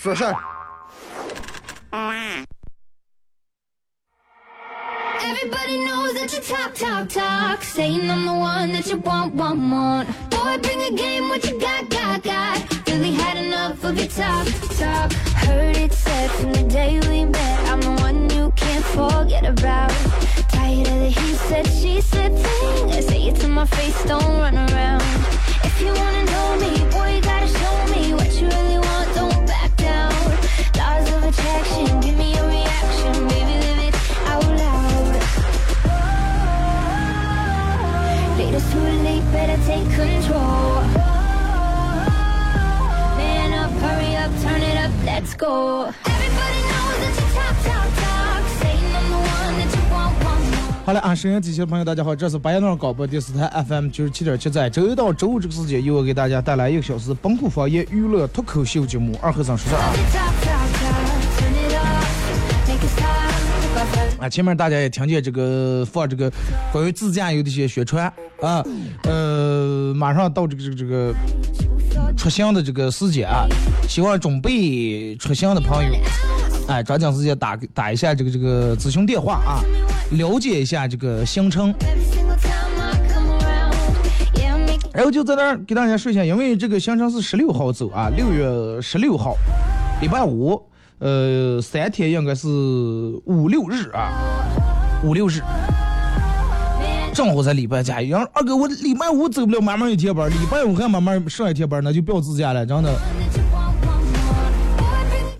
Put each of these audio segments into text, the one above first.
For sure. Everybody knows that you talk, talk, talk. Saying I'm the one that you want, want, want. Boy, bring a game, what you got, got, got. Really had enough of your talk, talk. Heard it said from the day we met, I'm the one you can't forget about. Tired of the he said, she said thing. I say it to my face, don't run around. If you wanna know me, better take control. Man up, hurry up, turn it up, let's go. Everybody knows that you talk, talk, talk. Saying I'm the one that you want, want, want. 好了，啊，收音机前的朋友，大家好，这是白羊庄广播电视台 FM 九十七点七，在周一到周五这个时间，由我给大家带来一个小时本土方言娱乐脱口秀节目《二和尚说事儿》啊。啊，前面大家也听见这个放这个关于自驾游的一些宣传啊，呃，马上到这个这个这个出行的这个时间啊，希望准备出行的朋友，哎，抓紧时间打打一下这个这个咨询电话啊，了解一下这个行程。然后就在那儿给大家说一下，因为这个行程是十六号走啊，六月十六号，礼拜五，呃，三天应该是五六日啊，五六日，正好在礼拜假。然后二哥，我礼拜五走不了，慢慢一天班，礼拜五还慢慢上一天班，那就不要自驾了，真的。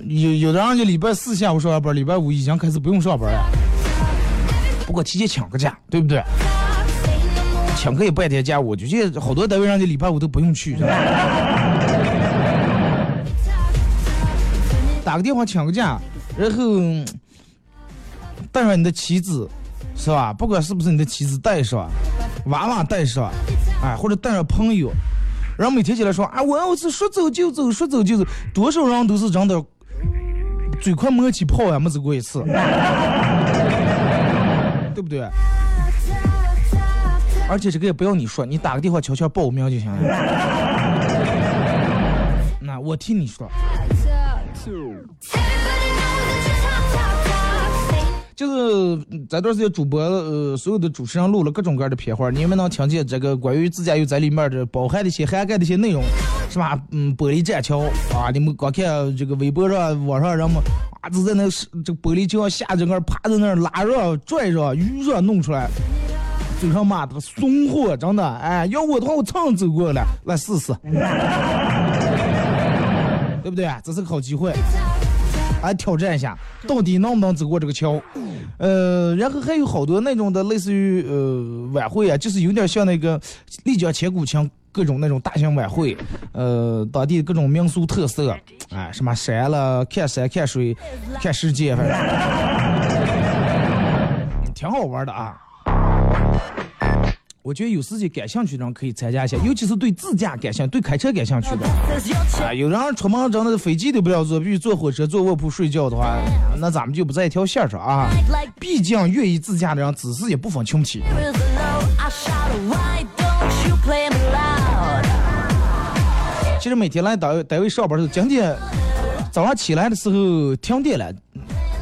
有有的人就礼拜四下午上完班，礼拜五已经开始不用上班了。不过提前请个假，对不对？请个一半天假，我就觉得好多单位上就礼拜五都不用去，打个电话请个假，然后带上你的妻子，是吧？不管是不是你的妻子带上，娃娃带上，哎，或者带上朋友，然后每天起来说啊，我要是说走就走，说走就走，多少人都是真的嘴快磨起泡还没走过一次，对不对？而且这个也不要你说，你打个电话悄悄报名就行了。那我替你说。就是这段时间主播呃所有的主持人录了各种各样的片花，你们能听见这个关于自驾游在里面的包含的一些涵盖的一些内容，是吧？嗯，玻璃栈桥啊，你们光看这个微博上、网上人们啊，就在那这玻璃桥下整个趴在那儿拉着、拽着、鱼着弄出来，嘴上骂的怂货，真的，哎，要我的话我蹭走过了，来试试，对不对啊？这是个好机会。来挑战一下，到底能不能走过这个桥？呃，然后还有好多那种的，类似于呃晚会啊，就是有点像那个丽江千古情各种那种大型晚会，呃，当地各种民俗特色，哎，什么山了，看山看水看世界，反正 挺好玩的啊。我觉得有时间感兴趣的人可以参加一下，尤其是对自驾感兴趣、对开车感兴趣的。啊，有人出门真的飞机都不要坐，必须坐火车、坐卧铺睡觉的话，那咱们就不在一条线上啊。毕竟愿意自驾的人，姿势也不分群体。其实每天来单位单位上班的时候，今天早上起来的时候停电了，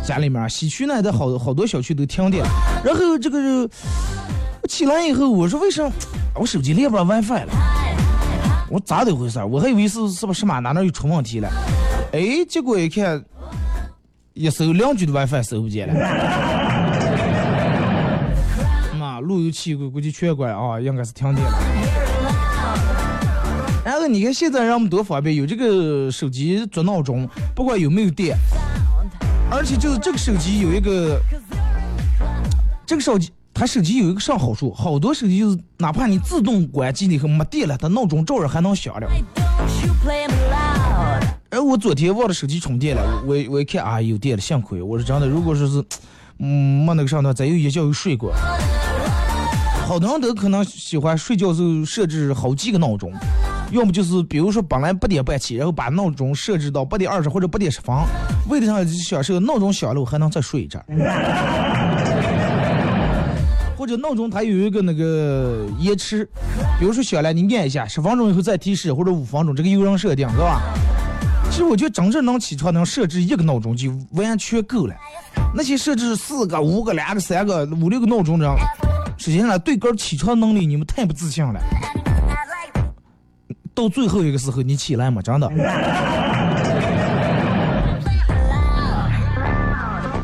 家里面西区那的好好多小区都停电了。然后这个我我起来以后，我说为啥我手机连不上 WiFi 了？我咋的回事儿？我还以为是是不是马哪哪又出问题了？哎，结果一看，一搜两 G 的 WiFi 搜不见了。妈，路由器估估计全关啊，应该是停电了。然后你看现在人们多方便，有这个手机做闹钟，不管有没有电，而且就是这个手机有一个，这个手机它手机有一个啥好处？好多手机就是哪怕你自动关机了以后没电了，它闹钟照样还能响了。Why don't you play me loud? 哎，我昨天忘了手机充电了，我我一看啊，有电了，幸亏。我说真的，如果说是，嗯，没那个上头，再又一觉又睡过。好多人都可能喜欢睡觉时候设置好几个闹钟，要么就是比如说本来八点半起，然后把闹钟设置到八点二十或者八点十分，为了让享受闹钟响了我还能再睡一阵。或者闹钟它有一个那个延迟，比如说小了你按一下，十分钟以后再提示，或者五分钟，这个有人设定，是吧？其实我觉得真正能起床能设置一个闹钟就完全够了。那些设置四个、五个、两个、三个、五六个闹钟这样，实际上对个起床能力你们太不自信了。到最后一个时候你起来嘛，真的。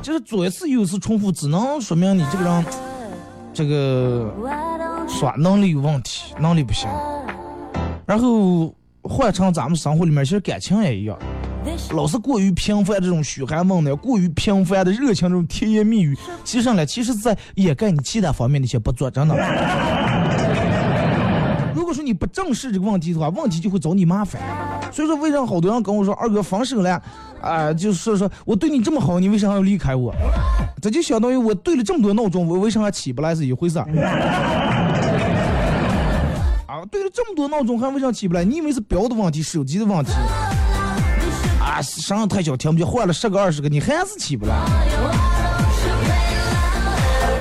就是左一次右一次重复，只能说明你这个人这个耍能力有问题，能力不行。然后换成咱们生活里面，其实感情也一样，老是过于频繁这种嘘寒问暖，过于频繁的热情这种甜言蜜语，其实呢，其实在掩盖你其他方面的一些不足，真的。如果说你不正视这个问题的话，问题就会找你麻烦。所以说，为啥好多人跟我说二哥分手了，啊，就是说说我对你这么好，你为啥要离开我？这就相当于我对了这么多闹钟，我为啥还起不来是一回事儿。啊，对了这么多闹钟，还为啥起不来？你以为是表的问题，手机的问题？啊，声音太小听不见，换了十个二十个，你还是起不来。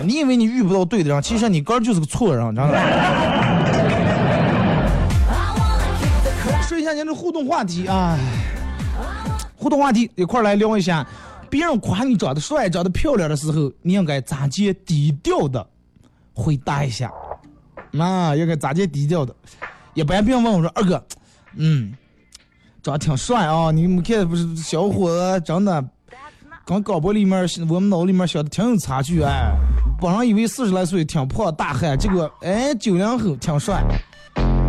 你以为你遇不到对的人，其实你哥就是个错人，知道吗？说一下您的互动话题啊，互动话题一块儿来聊一下，别人夸你长得帅、长得漂亮的时候，你应该咋接低调的回答一下？啊，应该咋接低调的？一般别人问我说二哥，嗯，长得挺帅啊，你们看不是小伙子，真的跟高博里面我们脑里面想的挺有差距哎，本来以为四十来岁挺胖大汉，结果哎九零后挺帅。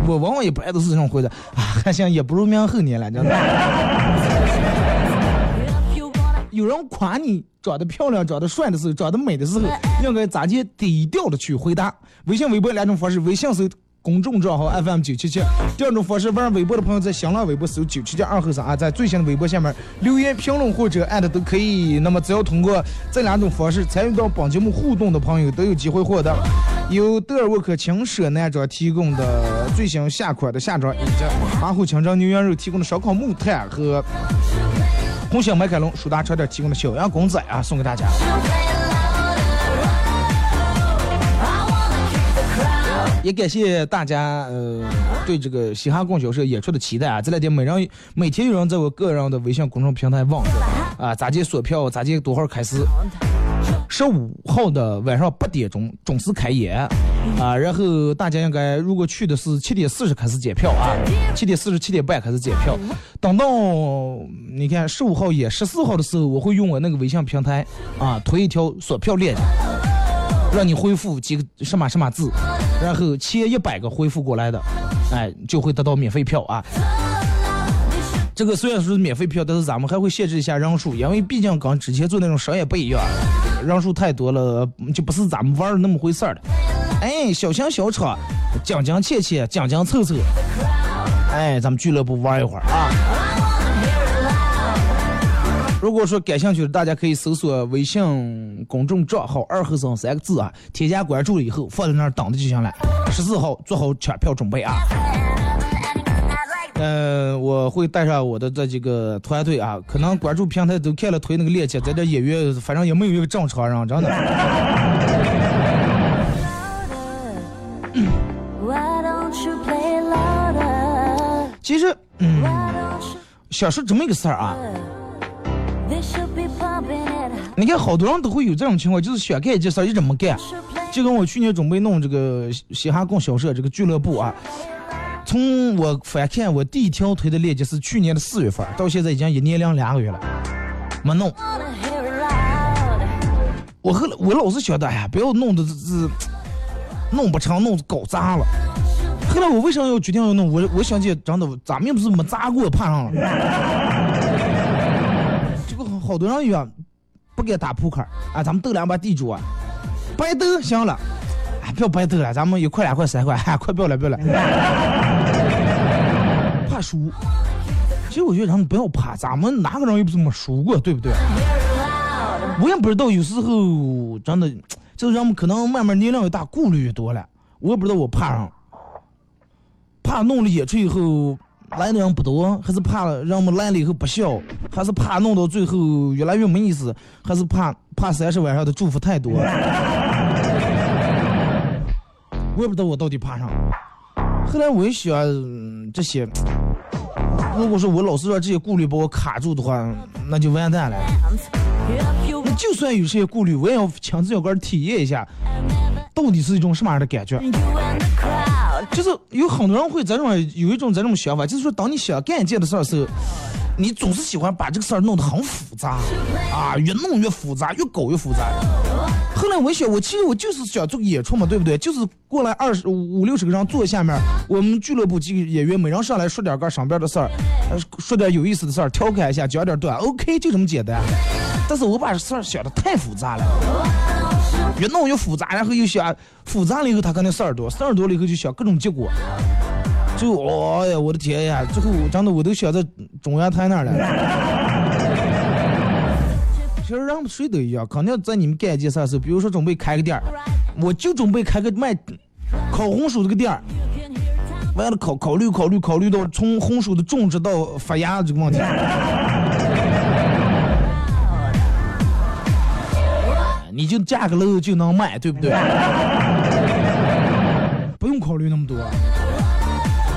我往往也不爱都是这种回答啊，还行，也不如明后年了，真的。有人夸你长得漂亮、长得帅的时候、长得美的时候，应该咋接低调的去回答？微信、微博两种方式，微信搜公众账号 FM 九七七，第二种方式，玩微博的朋友在新浪微博搜九七七二后三啊，在最新的微博下面留言评论或者艾特都可以。那么只要通过这两种方式参与到本节目互动的朋友，都有机会获得由德尔沃克轻奢男装提供的最新夏款的夏装，以及马虎清蒸牛羊肉提供的烧烤木炭和红星麦凯龙舒达车店提供的小羊公仔啊，送给大家。也感谢大家，呃，对这个嘻哈供销社演出的期待啊！这两天每人每天有人在我个人的微信公众平台问啊，咋接锁票？咋接多少开始？十五号的晚上八点钟准时开演啊！然后大家应该如果去的是七点四十开始检票啊，七点四十七点半开始检票。等到你看十五号演十四号的时候，我会用我那个微信平台啊推一条锁票链接。让你恢复几个什么什么字，然后前一百个恢复过来的，哎，就会得到免费票啊。这个虽然说是免费票，但是咱们还会限制一下人数，因为毕竟跟之前做那种商业不一样，人数太多了就不是咱们玩的那么回事儿了。哎，小型小场，讲讲切切，讲讲凑凑，哎，咱们俱乐部玩一会儿啊。如果说感兴趣的，大家可以搜索微信公众账号“二和尚”三个字啊，添加关注了以后放在那儿等着就行了。十四号做好抢票准备啊！嗯，我会带上我的这几个团队啊，可能关注平台都看了推那个链接，在这演员反正也没有一个正常人，真的。其实，嗯，想说这么一个事儿啊。你看，好多人都会有这种情况，就是想干一件事一直没干。就跟我去年准备弄这个嘻哈供销社这个俱乐部啊，从我翻看我第一条推的链接是去年的四月份，到现在已经一年零两个月了，没弄。我后来我老是觉得，哎呀，不要弄的这这弄不成，弄搞砸了。后来我为啥要决定要弄？我我想起真的，咱们又不是没砸过，怕上了。这个好多人约。不敢打扑克啊！咱们斗两把地主啊，白斗行了，不要白得了，咱们一块两块三块，快不要了不要了，怕输。其实我觉得咱们不要怕，咱们哪个人又不是没输过，对不对？我也不知道，有时候真的，就是人们可能慢慢年龄越大，顾虑越多了。我也不知道我怕啥，怕弄了演出以后来的人不多，还是怕人们来了以后不笑，还是怕弄到最后越来越没意思，还是怕怕三十晚上的祝福太多。我也不知道我到底怕啥。后来我一想，嗯这些，如果说我老是让这些顾虑把我卡住的话，那就完蛋了。那就算有这些顾虑，我也要亲自要个体验一下，到底是一种什么样的感觉。就是有很多人会这种有一种这种想法，就是说，当你想干一件的事儿的时候，你总是喜欢把这个事儿弄得很复杂啊，越弄越复杂，越搞越复杂。后来我一想，我其实我就是想做个演出嘛，对不对？就是过来二十五六十个人坐下面，我们俱乐部几个演员每人上来说点个上边的事儿，说点有意思的事儿，调侃一下，讲点段，OK，就这么简单。但是我把事儿想的太复杂了，越弄越复杂，然后又想复杂了以后，他肯定事儿多，事儿多了以后就想各种结果。就哎呀，我的天呀！最后我真的我都想在中央台那儿了。其实让谁都一样，肯定在你们干一件事的时候，比如说准备开个店儿，我就准备开个卖烤红薯这个店儿。完了考考虑考虑考虑到从红薯的种植到发芽这个问题，你就架个楼就能卖，对不对？不用考虑那么多。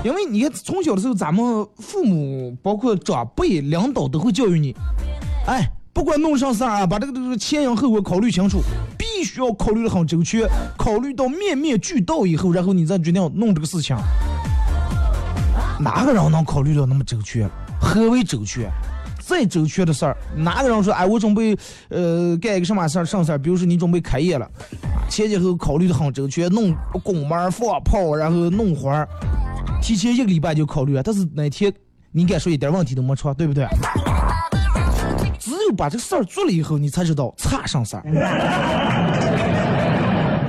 因为你从小的时候，咱们父母包括长辈、领导都会教育你，哎，不管弄上事儿啊，把这个这个前因后果考虑清楚，必须要考虑的很周全，考虑到面面俱到以后，然后你再决定弄这个事情。哪个人能考虑到那么周全？何为周全？再周全的事儿，哪个人说哎，我准备呃干一个什么事儿上事儿？比如说你准备开业了，前前后后考虑的很周全，弄拱门放炮，然后弄花儿，提前一个礼拜就考虑了。但是哪天你敢说一点问题都没出，对不对？只有把这个事儿做了以后，你才知道差上事儿，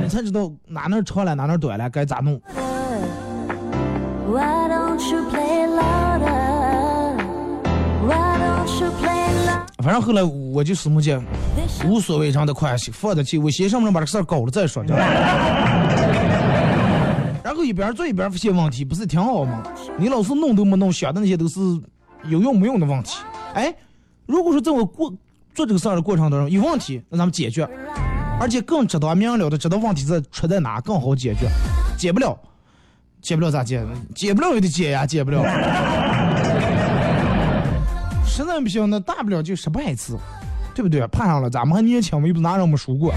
你才知道哪哪儿长了，哪哪儿短了，该咋弄。反正后来我就什么见无所谓，让他快放得起，我先上面把这个事儿搞了再说。然后一边做一边发现问题，不是挺好吗？你老是弄都没弄，想的那些都是有用没用的问题。哎，如果说在我过做这个事儿的过程当中有问题，那咱们解决，而且更知道明了的知道问题在出在哪，更好解决。解不了，解不了咋解？解不了也得解呀，解不了。实在不行，那大不了就失败一次，对不对？怕上了，咱们还年轻嘛，又不是哪让我们输过。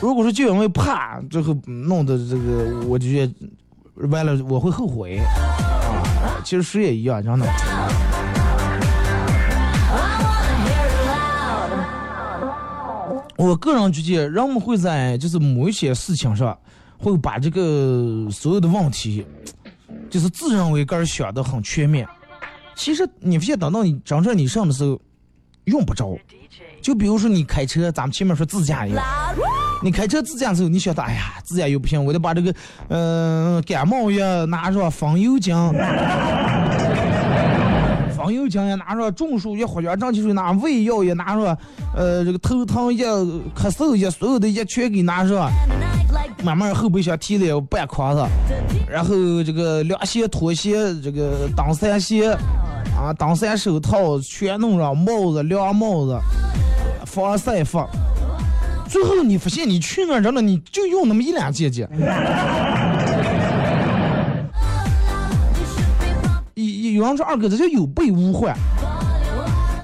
如果说就因为怕，最后弄的这个，我就觉得完了我会后悔。其实谁也一样，真的。我个人觉得，人们会在就是某一些事情上，会把这个所有的问题，就是自认为个儿想的很全面。其实你发现，等到你真正你上的时候，用不着。就比如说你开车，咱们前面说自驾游，你开车自驾的时候，你晓得，哎呀，自驾游不行，我得把这个，嗯、感冒药拿上，风油精，风油精也拿上，中暑药、活血胀气水拿，胃药也拿上，呃，这个头疼药、咳嗽药，所有的药全给拿上。慢慢后备箱提了有半筐子，然后这个凉鞋、拖鞋、这个挡伞鞋啊、挡伞手套全弄上，帽子、凉帽子、防晒服。最后你发现你去那儿真的你就用那么一两件件。有有人说二哥这叫有备无患，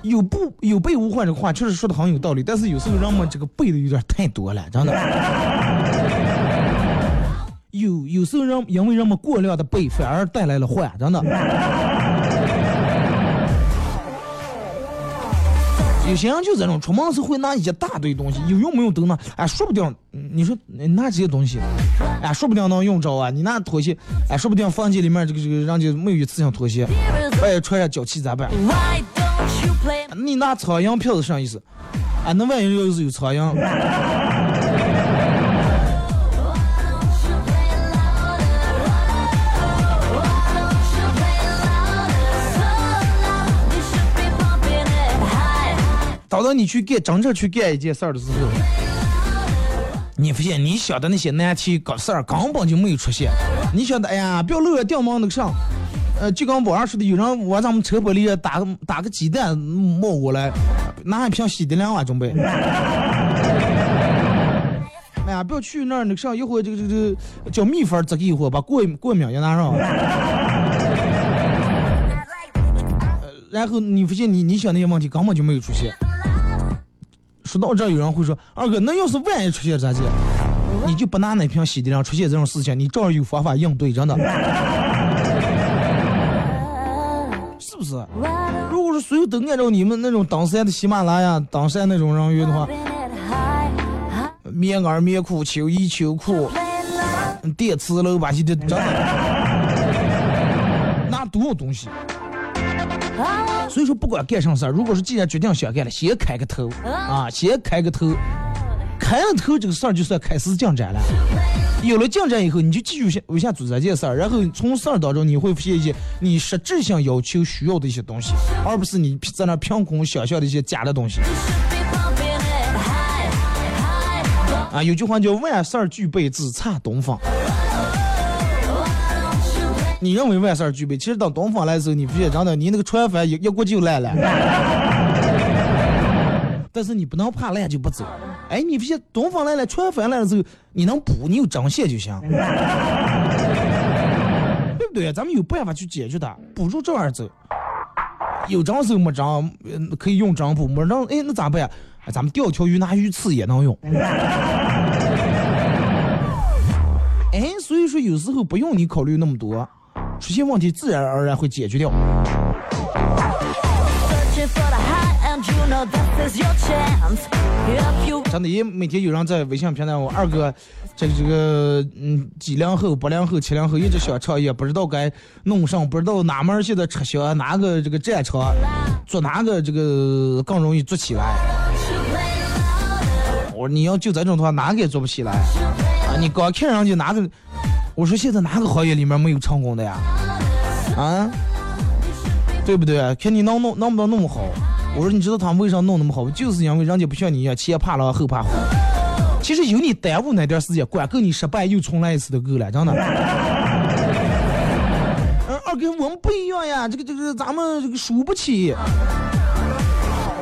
有不有备无患这个话确实说的很有道理，但是有时候人们这个备的有点太多了，真的。有有时候人因为人们过量的备，反而带来了患，真的。有些人就这种出门时会拿一大堆东西，有用没用都拿，哎，说不定嗯你说你拿这些东西，哎，说不定能用着啊。你拿拖鞋，哎，说不定房间里面这个这个人家没有一次性拖鞋，万一穿上脚气咋办?你拿苍蝇票子啥意思？啊，那万一要是有苍蝇，到你去干真正去干一件事儿的时候，你发现你想的那些难题搞事儿根本就没有出现。你想的，哎呀，不要漏掉毛那个上，呃，就跟网上说的，有人往咱们车玻璃打个打个鸡蛋冒过来，拿一瓶洗涤凉啊，准备。哎呀，不要去那儿那个上，一会儿这个这个这个叫蜜蜂儿这个一会儿把过过敏也拿上。呃然后你发现你你想那些问题根本就没有出现。说到这，有人会说：“二哥，那要是万一出现咋地？你就不拿那瓶洗涤凉出现这种事情，你照样有方法应对，真的，是不是？如果说所有都按照你们那种登山的喜马拉雅登山那种人员的话，棉袄、棉裤、秋衣、秋裤、电磁炉吧唧的，真的，那多少东西？所以说，不管干什么事儿，如果是既然决定想干了，先开个头啊，先开个头，开了头这个事儿就算开始进展了。有了进展以后，你就继续下往下做这件事儿，然后从事儿当中你会发现一些你实质性要求需要的一些东西，而不是你在那凭空想象的一些假的东西。啊，有句话叫万事俱备，只差东风。你认为万事俱备，其实等东风来的时候，你发现真的，你那个船帆一一过就烂了。但是你不能怕烂就不走。哎，你发现东风来了，船帆来了之后，你能补，你有针线就行，对不对？咱们有办法去解决它，补助这玩意儿走。有针时候没针，嗯可以用针补；没针，哎，那咋办呀？哎咱们钓条鱼拿鱼刺也能用。哎，所以说有时候不用你考虑那么多，出现问题自然而然会解决掉。真的也每天有人在微信平台我二哥，这个这个嗯几零后、八零后、七零后一直想创业，不知道该弄上，不知道哪门现在撤销，哪个这个战场做哪个这个更容易做起来。我说你要就这种的话，哪个也做不起来啊！你光看上去哪个，我说现在哪个行业里面没有成功的呀？啊，对不对？看你能弄能不能弄好？我说你知道他们为啥弄那么好？就是因为人家不像你一样前怕狼后怕虎。其实有你耽误那点时间，管够你失败又重来一次都够了，真的。嗯，二哥，我们不一样呀，这个这个咱们这个输不起。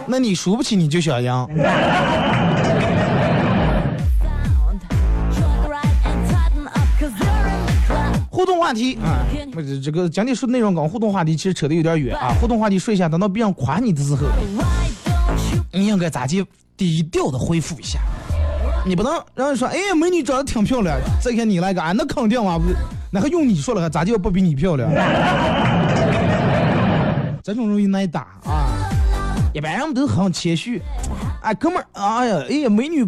那你输不起你就想赢。互动话题啊，不是这个讲的说的内容跟互动话题其实扯得有点远啊。互动话题说一下，等到别人夸你的时候你应该咋去低调的回复一下。你不能让人说，哎，美女长得挺漂亮，再看你来个，啊，那肯定嘛，那还用你说了，还咋就不比你漂亮？这种容易挨打啊！一般人都很谦虚，哎，哥们儿，哎呀，哎呀，美女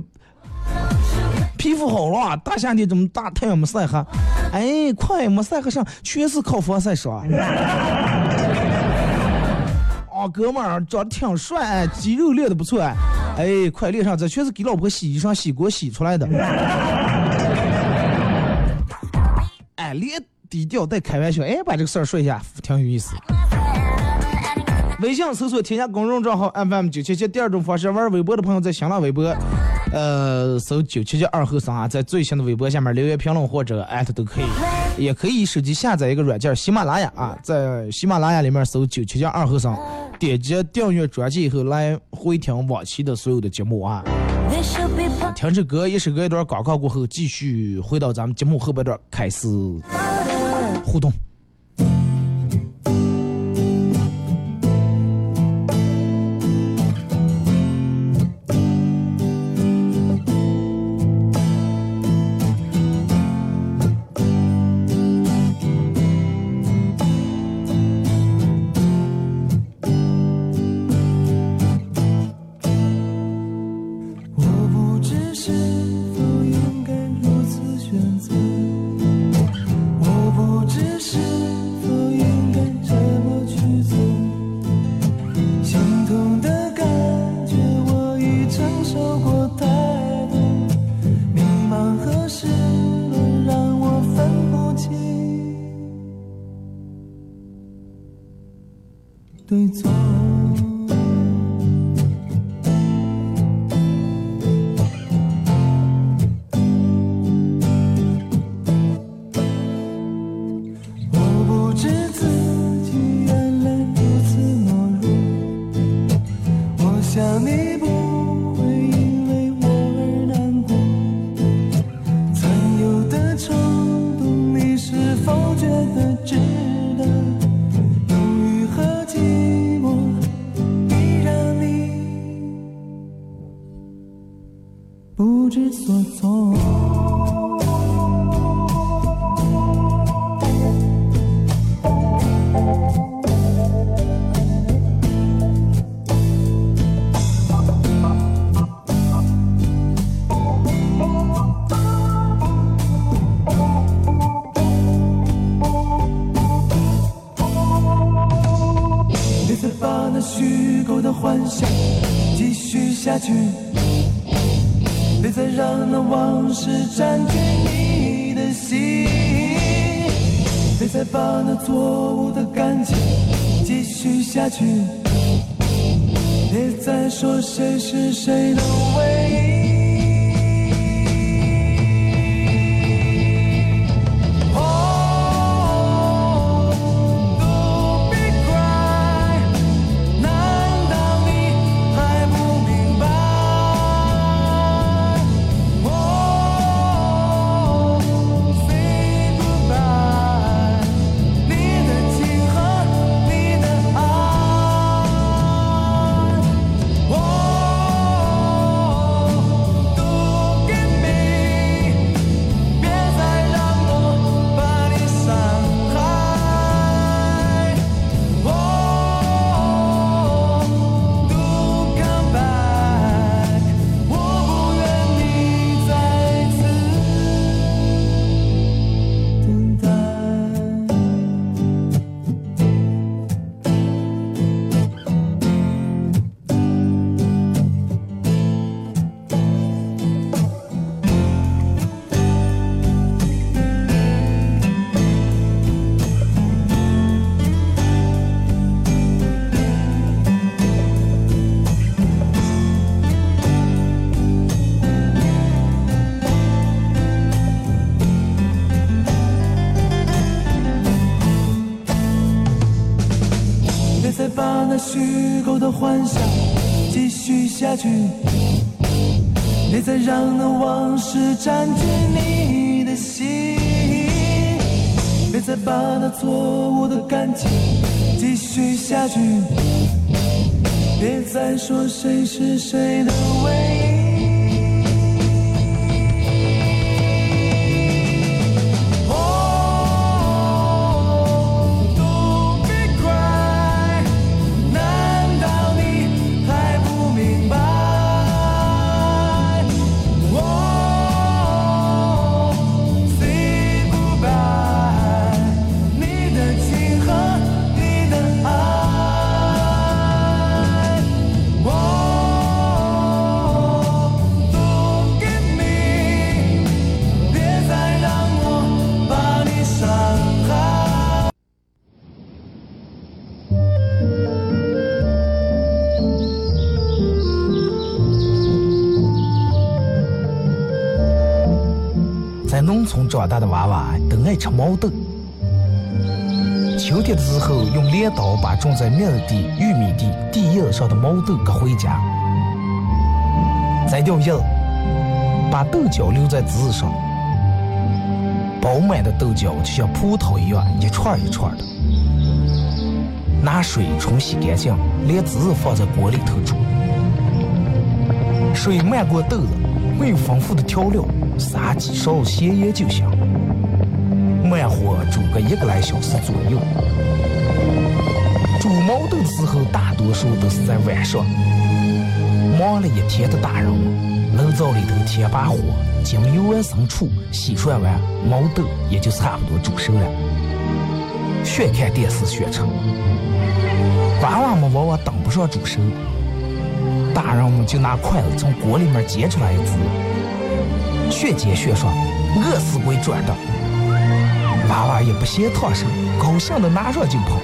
皮肤好了，大夏天这么大太阳没晒黑，哎，快没晒黑上，全是靠防晒霜。哦，哥们儿长得挺帅，哎肌肉练的不错，哎，快练上，这全是给老婆洗衣裳、洗锅洗出来的。哎，连低调带开玩笑，哎，把这个事儿说一下，挺有意思。微信搜索添加公众账号 FM 九七七，第二种方式玩微博的朋友在新浪微博，呃，搜九七七二后生啊，在最新的微博下面留言评论或者艾特都可以，也可以手机下载一个软件喜马拉雅啊，在喜马拉雅里面搜九七七二后生，点击订阅专辑以后来回听往期的所有的节目啊。停止歌，一首歌一段广告过后，继续回到咱们节目后半段开始互动。错误的感情继续下去，别再说谁是谁的唯一。再把那虚构的幻想继续下去，别再让那往事占据你的心，别再把那错误的感情继续下去，别再说谁是谁的唯一。爱吃毛豆。秋天的时候，用镰刀把种在麦地、玉米地地叶上的毛豆割回家，摘掉叶，把豆角留在枝上，饱满的豆角就像葡萄一样一串一串的。拿水冲洗干净，连籽放在锅里头煮，水漫过豆子，没有丰富的调料，撒几勺咸盐就行。慢火煮个一个来小时左右。煮毛豆的时候，大多数都是在晚上。忙了一天的大人们，炉灶里头添把火，将油完生出，洗涮完，毛豆也就差不多煮熟了。学看电视学成，娃娃们往往当不上煮熟，大人们就拿筷子从锅里面夹出来一只，学煎学涮，饿死鬼转的。娃娃也不嫌烫手，高兴的拿上就跑，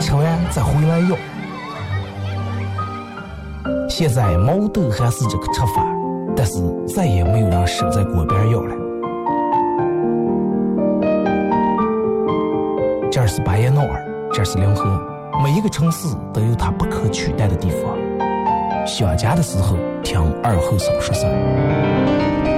吃完再回来要。现在毛豆还是这个吃法，但是再也没有人守在锅边要了。这是巴彦淖尔，这是临河，每一个城市都有它不可取代的地方。想家的时候，听二后生说事儿。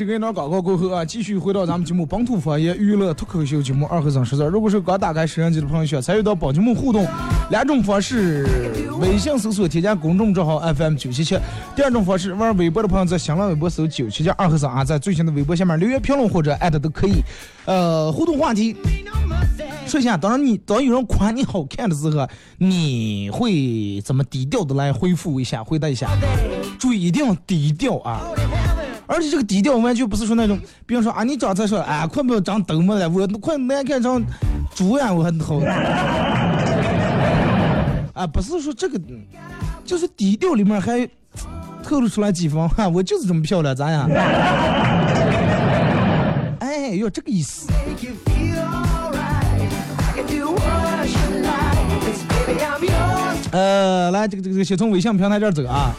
这个，一段广告过后啊，继续回到咱们节目《本土方言娱乐脱口秀节目二和尚说事儿》。如果是刚打开摄像机的朋友，想参与到宝节目互动，两种方式：微信搜索添加公众账号 FM 九七七；第二种方式，玩微博的朋友在新浪微博搜九七七二和尚啊，在最新的微博下面留言评论或者艾特都可以。呃，互动话题，说一下，当然你当有人夸你好看的时候，你会怎么低调的来回复一下、回答一下？注意，一定要低调啊！而且这个低调完全不是说那种，比方说啊，你长才说，哎，快不要长灯么了，我快难看成猪呀，我还好。啊，不是说这个，就是低调里面还透露出来几分哈，我就是这么漂亮，咋样？哎哟，这个意思。呃，来，这个这个这个先从微信平台这儿走啊。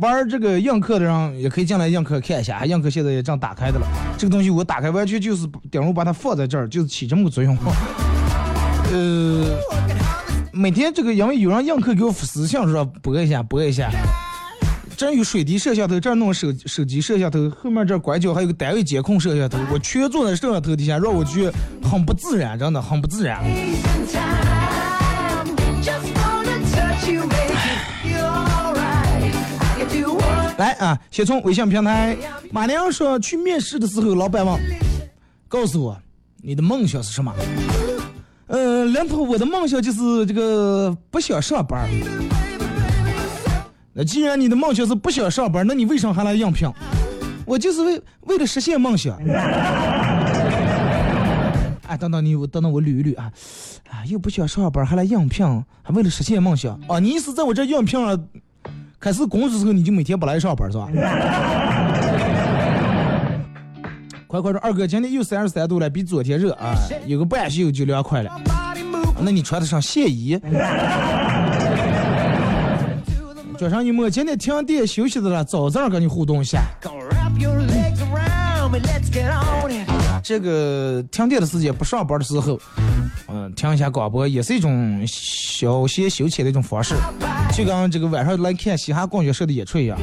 玩这个映客的人也可以进来映客看一下，映客现在也正打开的了。这个东西我打开完全就是顶多把它放在这儿，就是起这么个作用。呃，每天这个因为有人映客给我发私信说播一下播一下，这有水滴摄像头，这弄手手机摄像头，后面这拐角还有个单位监控摄像头，我全坐在摄像头底下，让我觉得很不自然，真的很不自然。来啊，先从微信平台，马良说去面试的时候，老板问，告诉我你的梦想是什么？呃，梁头，我的梦想就是这个不想上班。那既然你的梦想是不想上班，那你为什么还来应聘？我就是为为了实现梦想。哎，等等你，我等等我捋一捋啊，啊，又不想上班，还来应聘，还为了实现梦想啊？你意思在我这应聘了？开始工作的时候你就每天不来上班是吧？快快说，二哥，今天又三十三度了，比昨天热啊，有个半袖就凉快了。那你穿得上线衣？早上一摸，今天停电休息的了，早这儿跟你互动一下。Gonna wrap your legs around me, let's get on. 这个停电的时间不上班的时候，嗯、听一下广播也是一种休闲休闲的一种方式，就跟这个晚上来看嘻哈光学社的演出一样。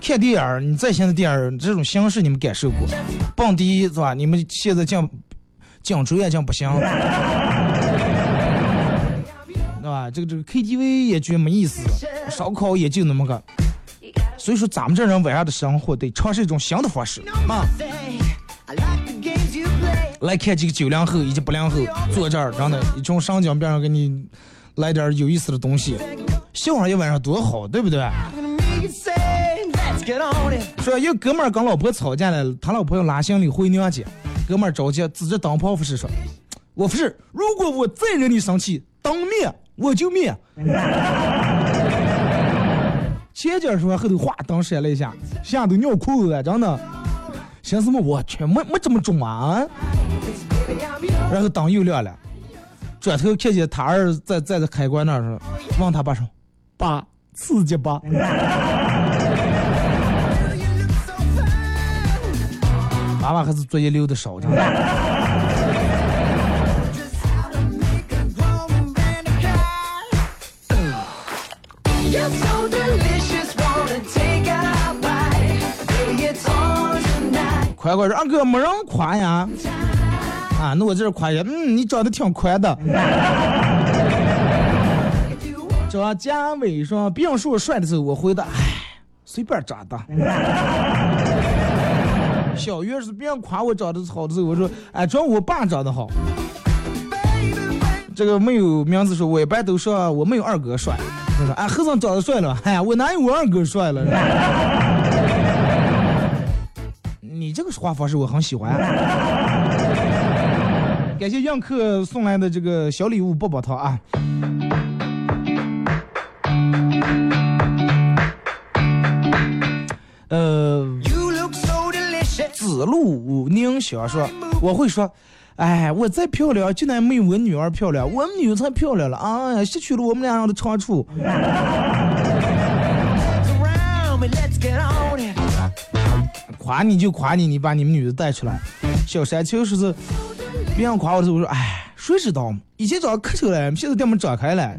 看电影儿，你在线的电影儿这种形式你们感受过？蹦迪是吧？你们现在讲讲追也讲不行，对吧？这个这个 KTV 也觉没意思，烧烤也就那么个。所以说，咱们这人晚上的生活得尝试一种新的方式啊。来看几个九零后以及八零后坐这儿，真的，一从上江边上给你来点有意思的东西，笑上一晚上多好，对不对.说有哥们儿跟老婆吵架了，他老婆要拉行李回娘家，哥们儿着急指着当炮不是说：“我不是，如果我再惹你生气，当面我就灭。”前脚说后头哗当闪了一下，吓得尿裤子了，真的。寻什么？我去，没没这么重啊！然后灯又亮了，转头看见他儿在在开关那儿说，问他爸说：“爸，刺激吧？” 娃娃还是作业留的少，真 tonight. 快快说，二哥没人夸呀！啊，那我这儿夸一下，嗯，你长得挺宽的。这家伟说，别人说我帅的时候，我回答，唉，随便长的。小月是别人夸我长得好的时候，我说，哎，主要我爸长得好。这个没有名字说，我一般都说我没有二哥帅。他说，哎，和尚长得帅了，哎呀，我哪有我二哥帅了？你这个说话方式我很喜欢、感谢样客送来的这个小礼物抱抱套啊。呃，子路宁想说，我会说，哎，我再漂亮，竟然没有我女儿漂亮，我女儿才漂亮了，哎呀，失去了我们俩人的长处。夸你就夸你，你把你们女的带出来。小山丘说是别人夸我的时候，我说哎，谁知道？以前长得可丑了，现在给我们长开了。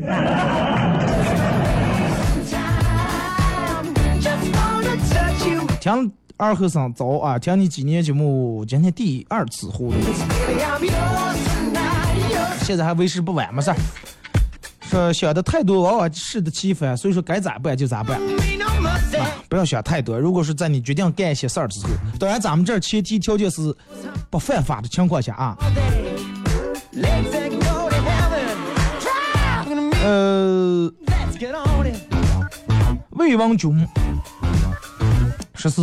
听二和尚早啊，听你几年节目，今天第二次互动，现在还为时不晚，没事。说想的太多，往往适得其反，所以说该咋办就咋办。啊，不要想太多。如果是在你决定干一些事儿之后，当然咱们这儿前提条件是不犯法的情况下啊。呃，魏王军说是，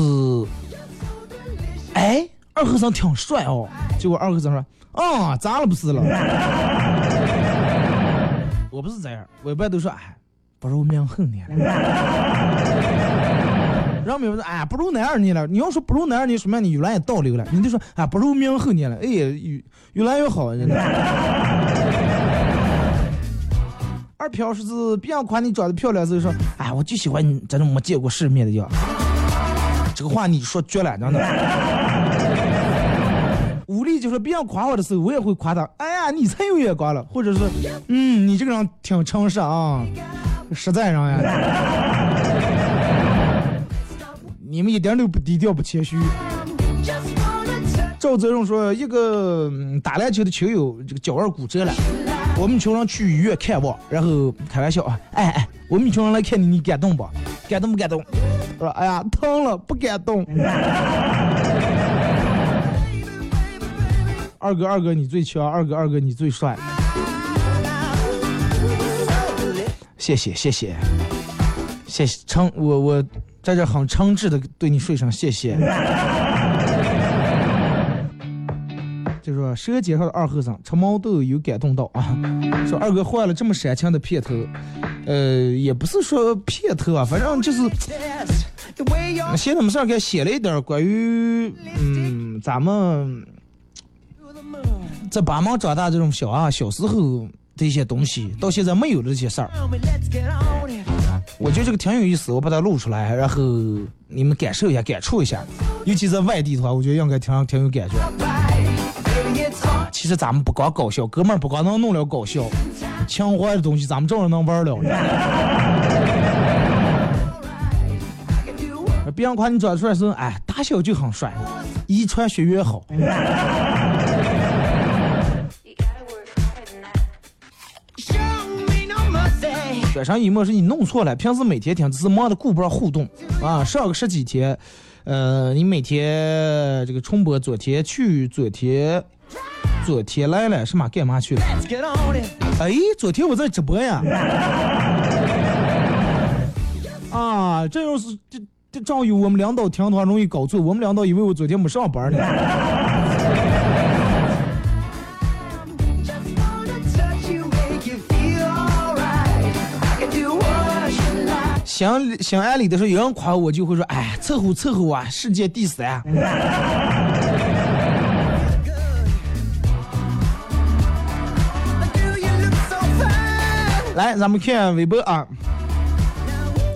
哎，二和尚挺帅哦。结果二和尚说，啊，咋了不是了？我不是这样，我一般都说，哎，不如命恨你了。然后别人说，哎，不如男二你了。你要说不如那样你，说明你越来越倒流了。你就说，哎，不如明后年了。哎，越越来越好，二飘是指别人夸你长得漂亮，所以说，哎，我就喜欢你这种没见过世面的样。这个话你说绝了，真的。武力就说别人夸我的时候，我也会夸他。哎呀，你才有眼光了，或者是，嗯，你这个人挺诚实啊，实在人呀。你们一点都不低调不谦虚。赵泽荣说，一个打篮球的球友这个脚腕骨折了，我们群人去医院看望，然后开玩笑啊，哎哎，我们群人来看你，你感动不？感动不感动？我说，哎呀，疼了，不感动。二哥，二哥你最强，二哥，二哥你最帅。谢谢，谢谢，谢谢，诚我我在这很诚挚的对你说一声谢谢。就说舌尖上的二和尚吃毛豆有感动到啊，说二哥换了这么煽情的片头，呃，也不是说片头啊，反正就是闲着没事儿给写了一点儿关于嗯咱们在巴芒长大这种小啊小时候的一些东西，到现在没有的这些事儿，我觉得这个挺有意思，我把它录出来，然后你们感受一下，感触一下，尤其在外地的话，我觉得应该挺挺有感觉。其实咱们不光搞笑，哥们儿不光能弄了搞笑，情怀的东西咱们照样能玩了。别人夸你长得帅是，哎，大小就很帅，遗传学越好。转上一幕是你弄错了，平时每天听只是忙的顾不上互动啊，上个十几天，呃，你每天这个重播，昨天去，昨天。昨天来了是嘛？干嘛去了？哎，昨天我在直播呀。啊，这要是这这正好有我们领导听的话，容易搞错。我们领导以为我昨天没上班呢。想想安利的时候，有人夸我，就会说：“哎，凑合凑合啊，世界第三。” 来，咱们看微博啊。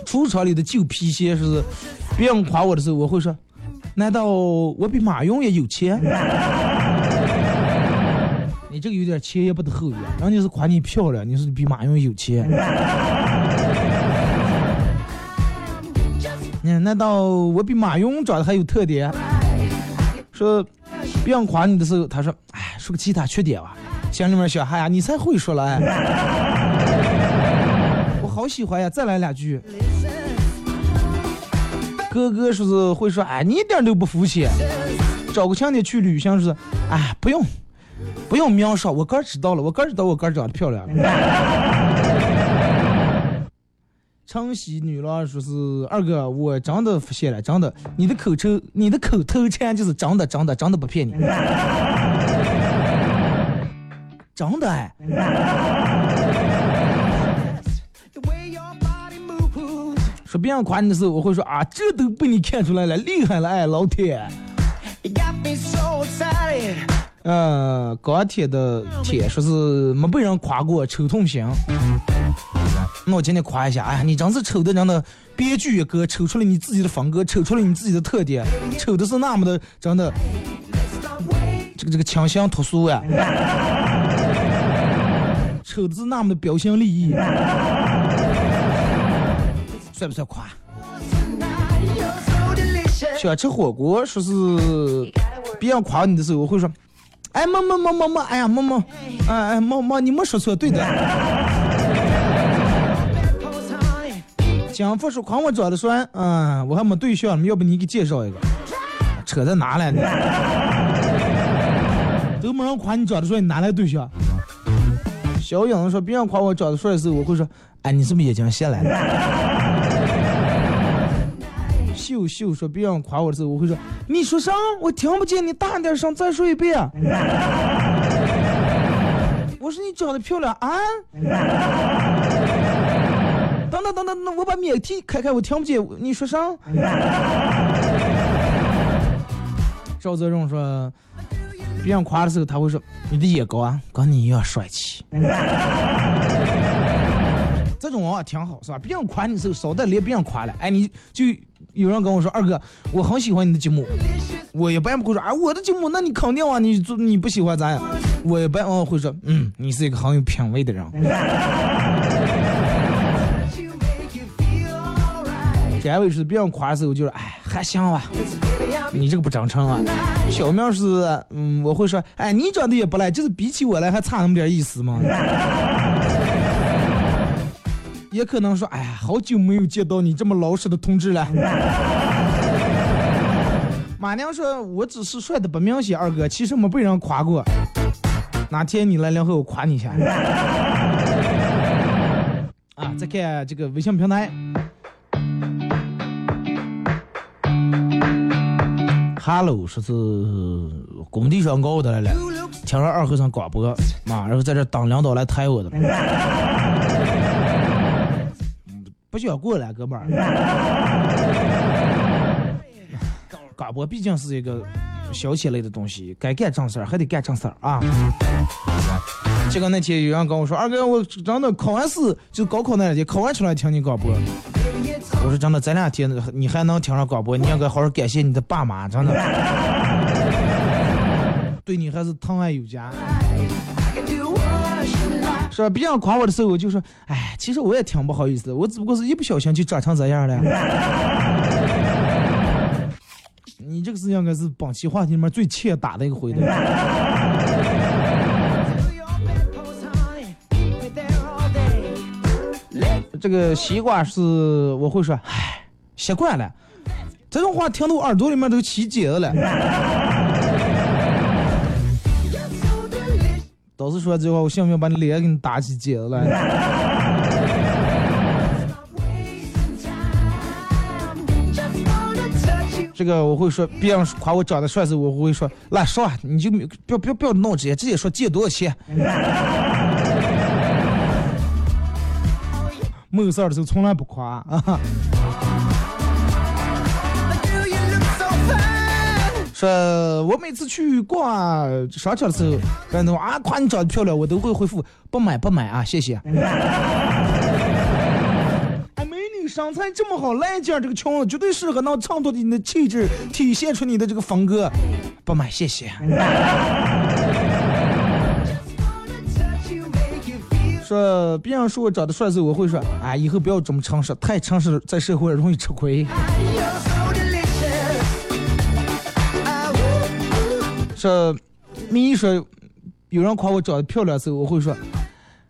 橱窗里的旧皮鞋是不，别人夸我的时候，我会说：难道我比马云也有钱？你这个有点前言不得后语，人家是夸你漂亮，你是比马云有钱。难道我比马云长得还有特点？说别人夸你的时候，他说：哎，说个其他缺点吧。心里面想：哎呀，你才会说了哎。我好喜欢呀！再来两句。哥哥说是会说，哎，你一点都不肤浅。找个晴天去旅行是，哎，不用，不用描述，我哥知道了，我哥知道我哥长得漂亮。晨曦女郎说是二哥，我真的发现了，真的，你的口臭，你的口头禅就是真的，真的，真的不骗你。真的哎。说别人夸你的时候，我会说啊，这都被你看出来了，厉害了哎，老铁。呃，钢铁的铁说是没被人夸过，丑痛心。那我今天夸一下，哎呀，你真是丑的，真的编剧一个，抽出了你自己的风格，丑出了你自己的特点，丑的是那么的真的，这个这个清新脱俗呀，丑的是那么的标新立异，算不算夸？喜欢吃火锅，说是别人夸你的时候，我会说，哎，么么么么么，哎呀么么，哎哎么么，你没说错，对的。江父说夸我长得帅，嗯，我还没对象，要不你给介绍一个？扯在哪来呢？都没人夸你长得帅，你哪来对象？小影子说别人夸我长得帅的时候，我会说，哎，你是不是眼睛瞎了？秀秀说别人夸我的时候，我会说，你说啥？我听不见，你大点声，再说一遍。我说你长得漂亮啊！等等等我把免提开开，我听不见。你说啥？赵泽荣说，别人夸的时候，他会说你的眼高啊，跟你一样帅气。这种啊挺好，是吧？别人夸你的时候，少带连别人夸了。哎，你就有人跟我说，二哥，我很喜欢你的节目。我一般不会说，啊，我的节目，那你肯定啊，你你不喜欢咱呀？我一般哦会说，嗯，你是一个很有品味的人。单位是别人夸的时候，就是哎还行吧，你这个不正常啊。小明是嗯，我会说，哎你长得也不赖，就是比起我来还差那么点意思嘛。也可能说，哎呀，好久没有见到你这么老实的同志了。马娘说，我只是帅的不明显，二哥其实没被人夸过。哪天你来两回，我夸你一下。啊，再看这个微信平台。Hello，说是工地上搞的来了，听说二和尚广播，妈，然后在这当领导来抬我的，不想过来，哥们儿。广播毕竟是一个消遣类的东西，该干正事儿还得干正事儿啊。结果那天有人跟我说，二哥，我真的考完试就高考那两天，考完出来听你广播。我说真的，咱俩听你还能听上广播，你应该好好感谢你的爸妈，真的，对你还是疼爱有加。说别人夸我的时候，我就说，哎，其实我也挺不好意思的，我只不过是一不小心就长成这样了。你这个是应该是本期话题里面最欠打的一个回答。这个西瓜是我会说，唉，习惯了。这种话听到耳朵里面都起茧子了。倒是说这话，我信不信把你脸给你打起茧子来？这个我会说，别人夸我长得帅时，我会说，来说，你就不要不要不要闹这些，直接说借多少钱。没有事儿的时候从来不夸啊。说我每次去逛商场的时候，人都啊夸你长得漂亮，我都会回复不买不买啊，谢谢。哎，美女身材这么好，来一件这个裙子绝对适合，能衬托你的气质，体现出你的这个风格。不买谢谢。说别人说我长得帅时候，我会说，哎，以后不要这么诚实，太诚实在社会容易吃亏。说，你一说有人夸我长得漂亮的时候，我会说，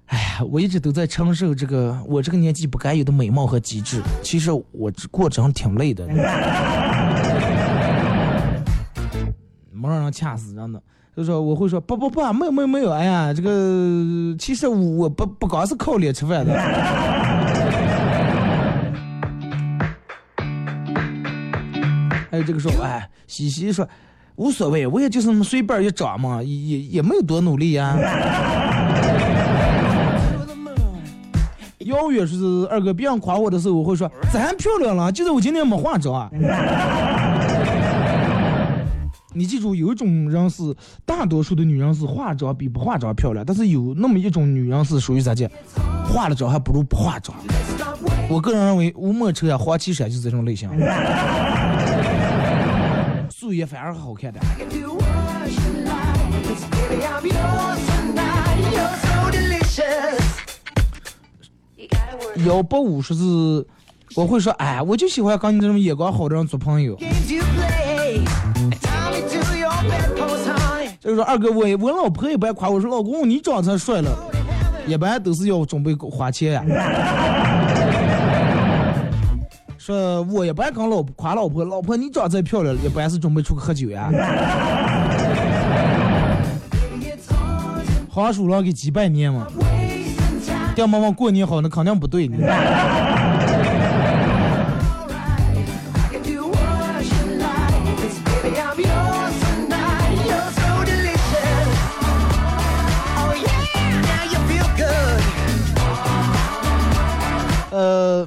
哎呀，我一直都在承受这个我这个年纪不该有的美貌和机智。其实我过程挺累的，没让人掐死，真的。就说我会说不不不，没有没有没有，哎呀，这个其实我不不光是靠脸吃饭的。还有这个说，哎，西西说无所谓，我也就是那么随便一长嘛，也也没有多努力呀。遥远是二哥，别人夸我的时候，我会说咱漂亮了，就是我今天没化妆。你记住，有一种人是大多数的女人是化妆比不化妆漂亮，但是有那么一种女人是属于啥子，化了妆还不如不化妆。我个人认为，吴莫愁呀、黄绮珊就是这种类型，素颜反而好看点。幺八五说是，我会说，哎，我就喜欢跟你这种眼光好的人做朋友。这个说二哥，我我老婆也不爱夸我说老公你长得帅了，一般都是要准备花钱呀。说我也不爱跟老婆夸老婆，老婆你长得漂亮了，一般是准备出去喝酒呀。黄鼠狼给鸡拜年嘛，掉妈妈过年好，那肯定不对你。呃，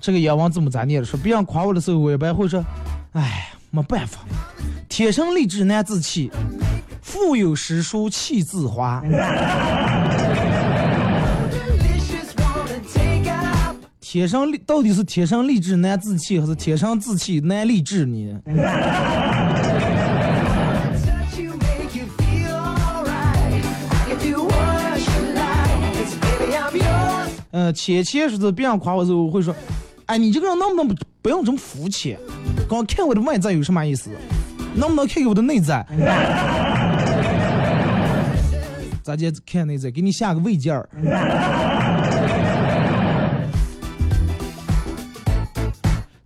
这个阎王怎么咋念的？说别人夸我的时候，我一般会说，哎，没办法，天生丽质难自弃，腹有诗书气自华。天生丽到底是天生丽质难自弃，还是天生自弃难励志呢？呃，前期是别人夸我时候，我会说，哎，你这个人能不能不不用这么肤浅？光看我的外在有什么意思？能不能看看我的内在？咱姐看内在，给你下个位件儿。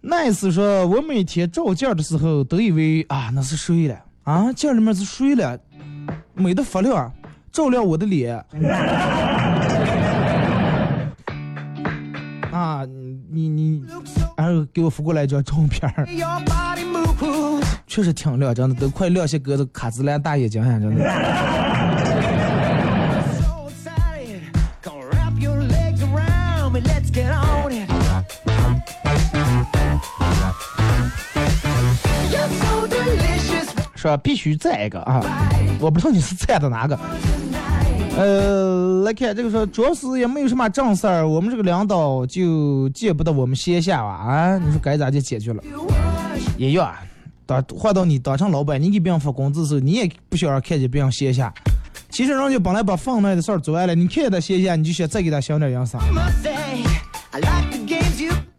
nice 说，我每天照镜的时候都以为啊那是谁了啊，镜里面是谁了？美的发亮，照亮我的脸。你你，然后给我发过来一张照片儿，确实挺亮，真的都快亮些哥的卡姿兰大眼睛呀，真的。说必须赞一个啊！我不知道你是赞的哪个。呃，来看这个说，主要是也没有什么正事儿，我们这个领导就见不得我们线下吧？啊，你说该咋就解决了？也要啊，当换到你当成老板，你给别人发工资的时候，你也不想让看见别人线下。其实人家本来把分内的事儿做完了，你看见他线下，你就想再给他想点营生。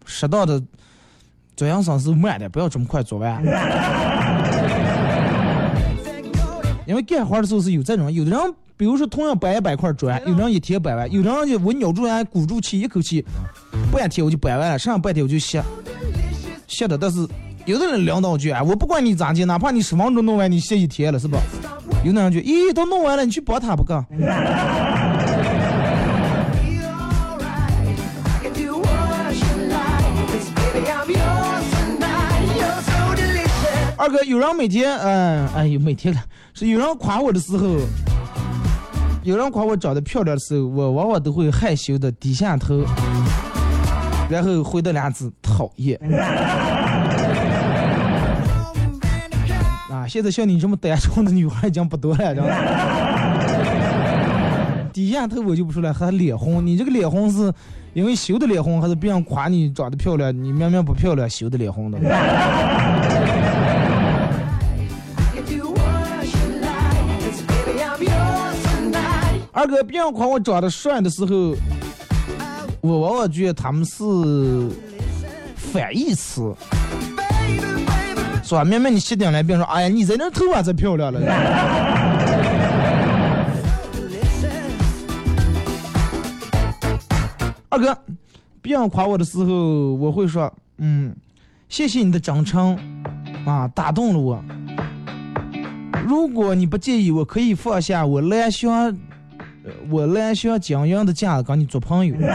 适当的做营生是慢的，不要这么快做完。因为干活的时候是有这种，有的人比如说同样搬一百块砖，有的人一天搬完，有的人就我咬住牙鼓住气，一口气半天我就搬完了，剩下半天我就歇歇的。但是有的人领导就啊，我不管你咋接，哪怕你十分钟弄完，你歇一天了是吧？有的人就咦都弄完了，你去帮他不干？二哥，有人每天，嗯，哎呦，每天了，是有人夸我的时候，有人夸我长得漂亮的时候，我往往都会害羞的低下头，然后回的俩字讨厌。啊，现在像你这么单纯的女孩已经不多了，知道吗？低下头我就不说了，还脸红，你这个脸红是因为羞的脸红，还是别人夸你长得漂亮，你明明不漂亮，羞的脸红的？二哥，别人夸我长得帅的时候，我往往觉得他们是反义词，是吧？明明你洗顶了，别人说，哎呀，你在那头发才漂亮了。二哥，别人夸我的时候，我会说，嗯，谢谢你的真诚，啊，打动了我。如果你不介意，我可以放下我蓝翔。我蓝翔江阳的架子跟你做朋友。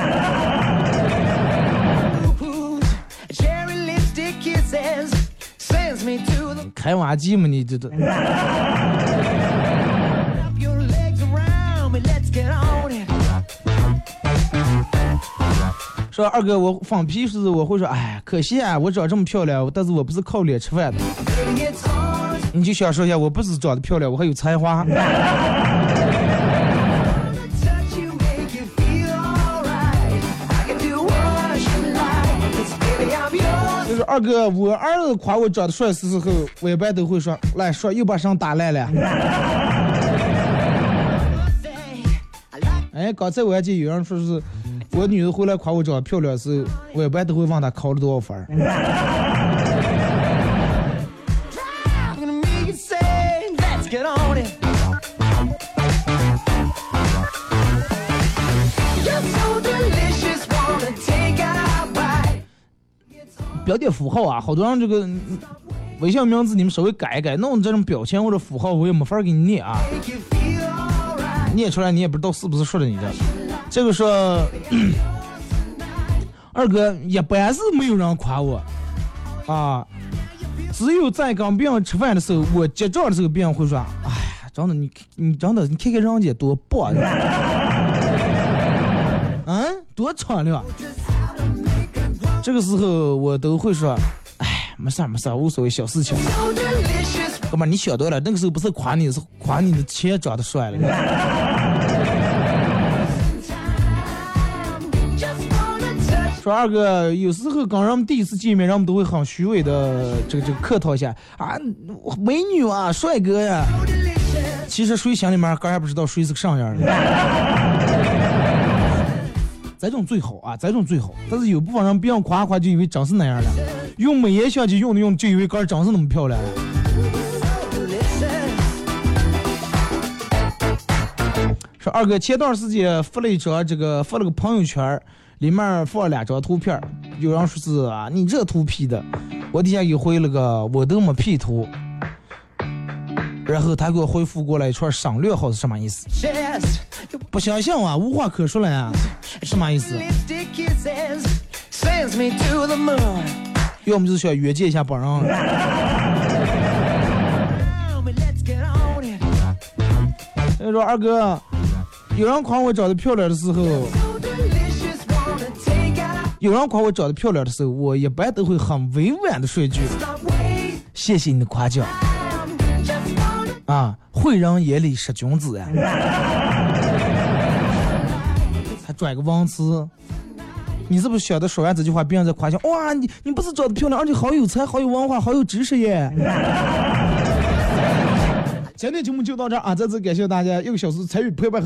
开挖机嘛，你这都。说二哥，我放屁时我会说，哎，可惜啊，我长这么漂亮，但是我不是靠脸吃饭的。你就想说一下，我不止长得漂亮，我还有才华。二哥，我儿子夸我长得帅的时候，我一般都会说，来说又把声打烂了。哎，刚才我还记得有人说是我女儿回来夸我长得漂亮的时候，我一般都会问她考了多少分标点符号啊，好多人这个微信名字你们稍微改一改，弄这种表情或者符号我也没法给你念啊，念出来你也不知道是不是说的你的。这个说，二哥一般是没有人夸我啊，只有在跟别人吃饭的时候，我结账的时候，别人会说，哎呀，真的你你真的你看看人家多棒，嗯，多敞亮。这个时候我都会说，哎，没事儿没事儿，无所谓，小事情。哥们，你想多了，那个时候不是夸你，是夸你的钱长得帅了。说二哥，有时候跟人们第一次见面，人们都会很虚伪的这个这个客套一下啊，美女啊，帅哥呀。其实谁心里面刚还不知道谁是个啥样的。这种最好啊，这种最好。但是有部分人别人夸夸就以为真是那样的，用美颜相机用的用就以为哥真是那么漂亮。了说二哥前段时间发了一张这个发了个朋友圈，里面放了两张图片，有人说是啊你这图 P 的，我底下给回了个我都没 P 图，然后他给我回复过来一串省略号是什么意思？不相信啊，无话可说了呀，什么意思？要么就是想约见一下本人。Tell me, let's get on it. 所以说二哥，有人夸我长得漂亮的时候，有人夸我长得漂亮的时候，我一般都会很委婉的说一句谢谢你的夸奖。啊，慧人眼里识君子呀。还拽个忘词，你是不是晓得说完这句话，别人在夸奖？哇，你你不是长得漂亮，而且好有才，好有文化，好有知识耶！今天节目就到这儿啊，再次感谢大家一个小时参与陪伴。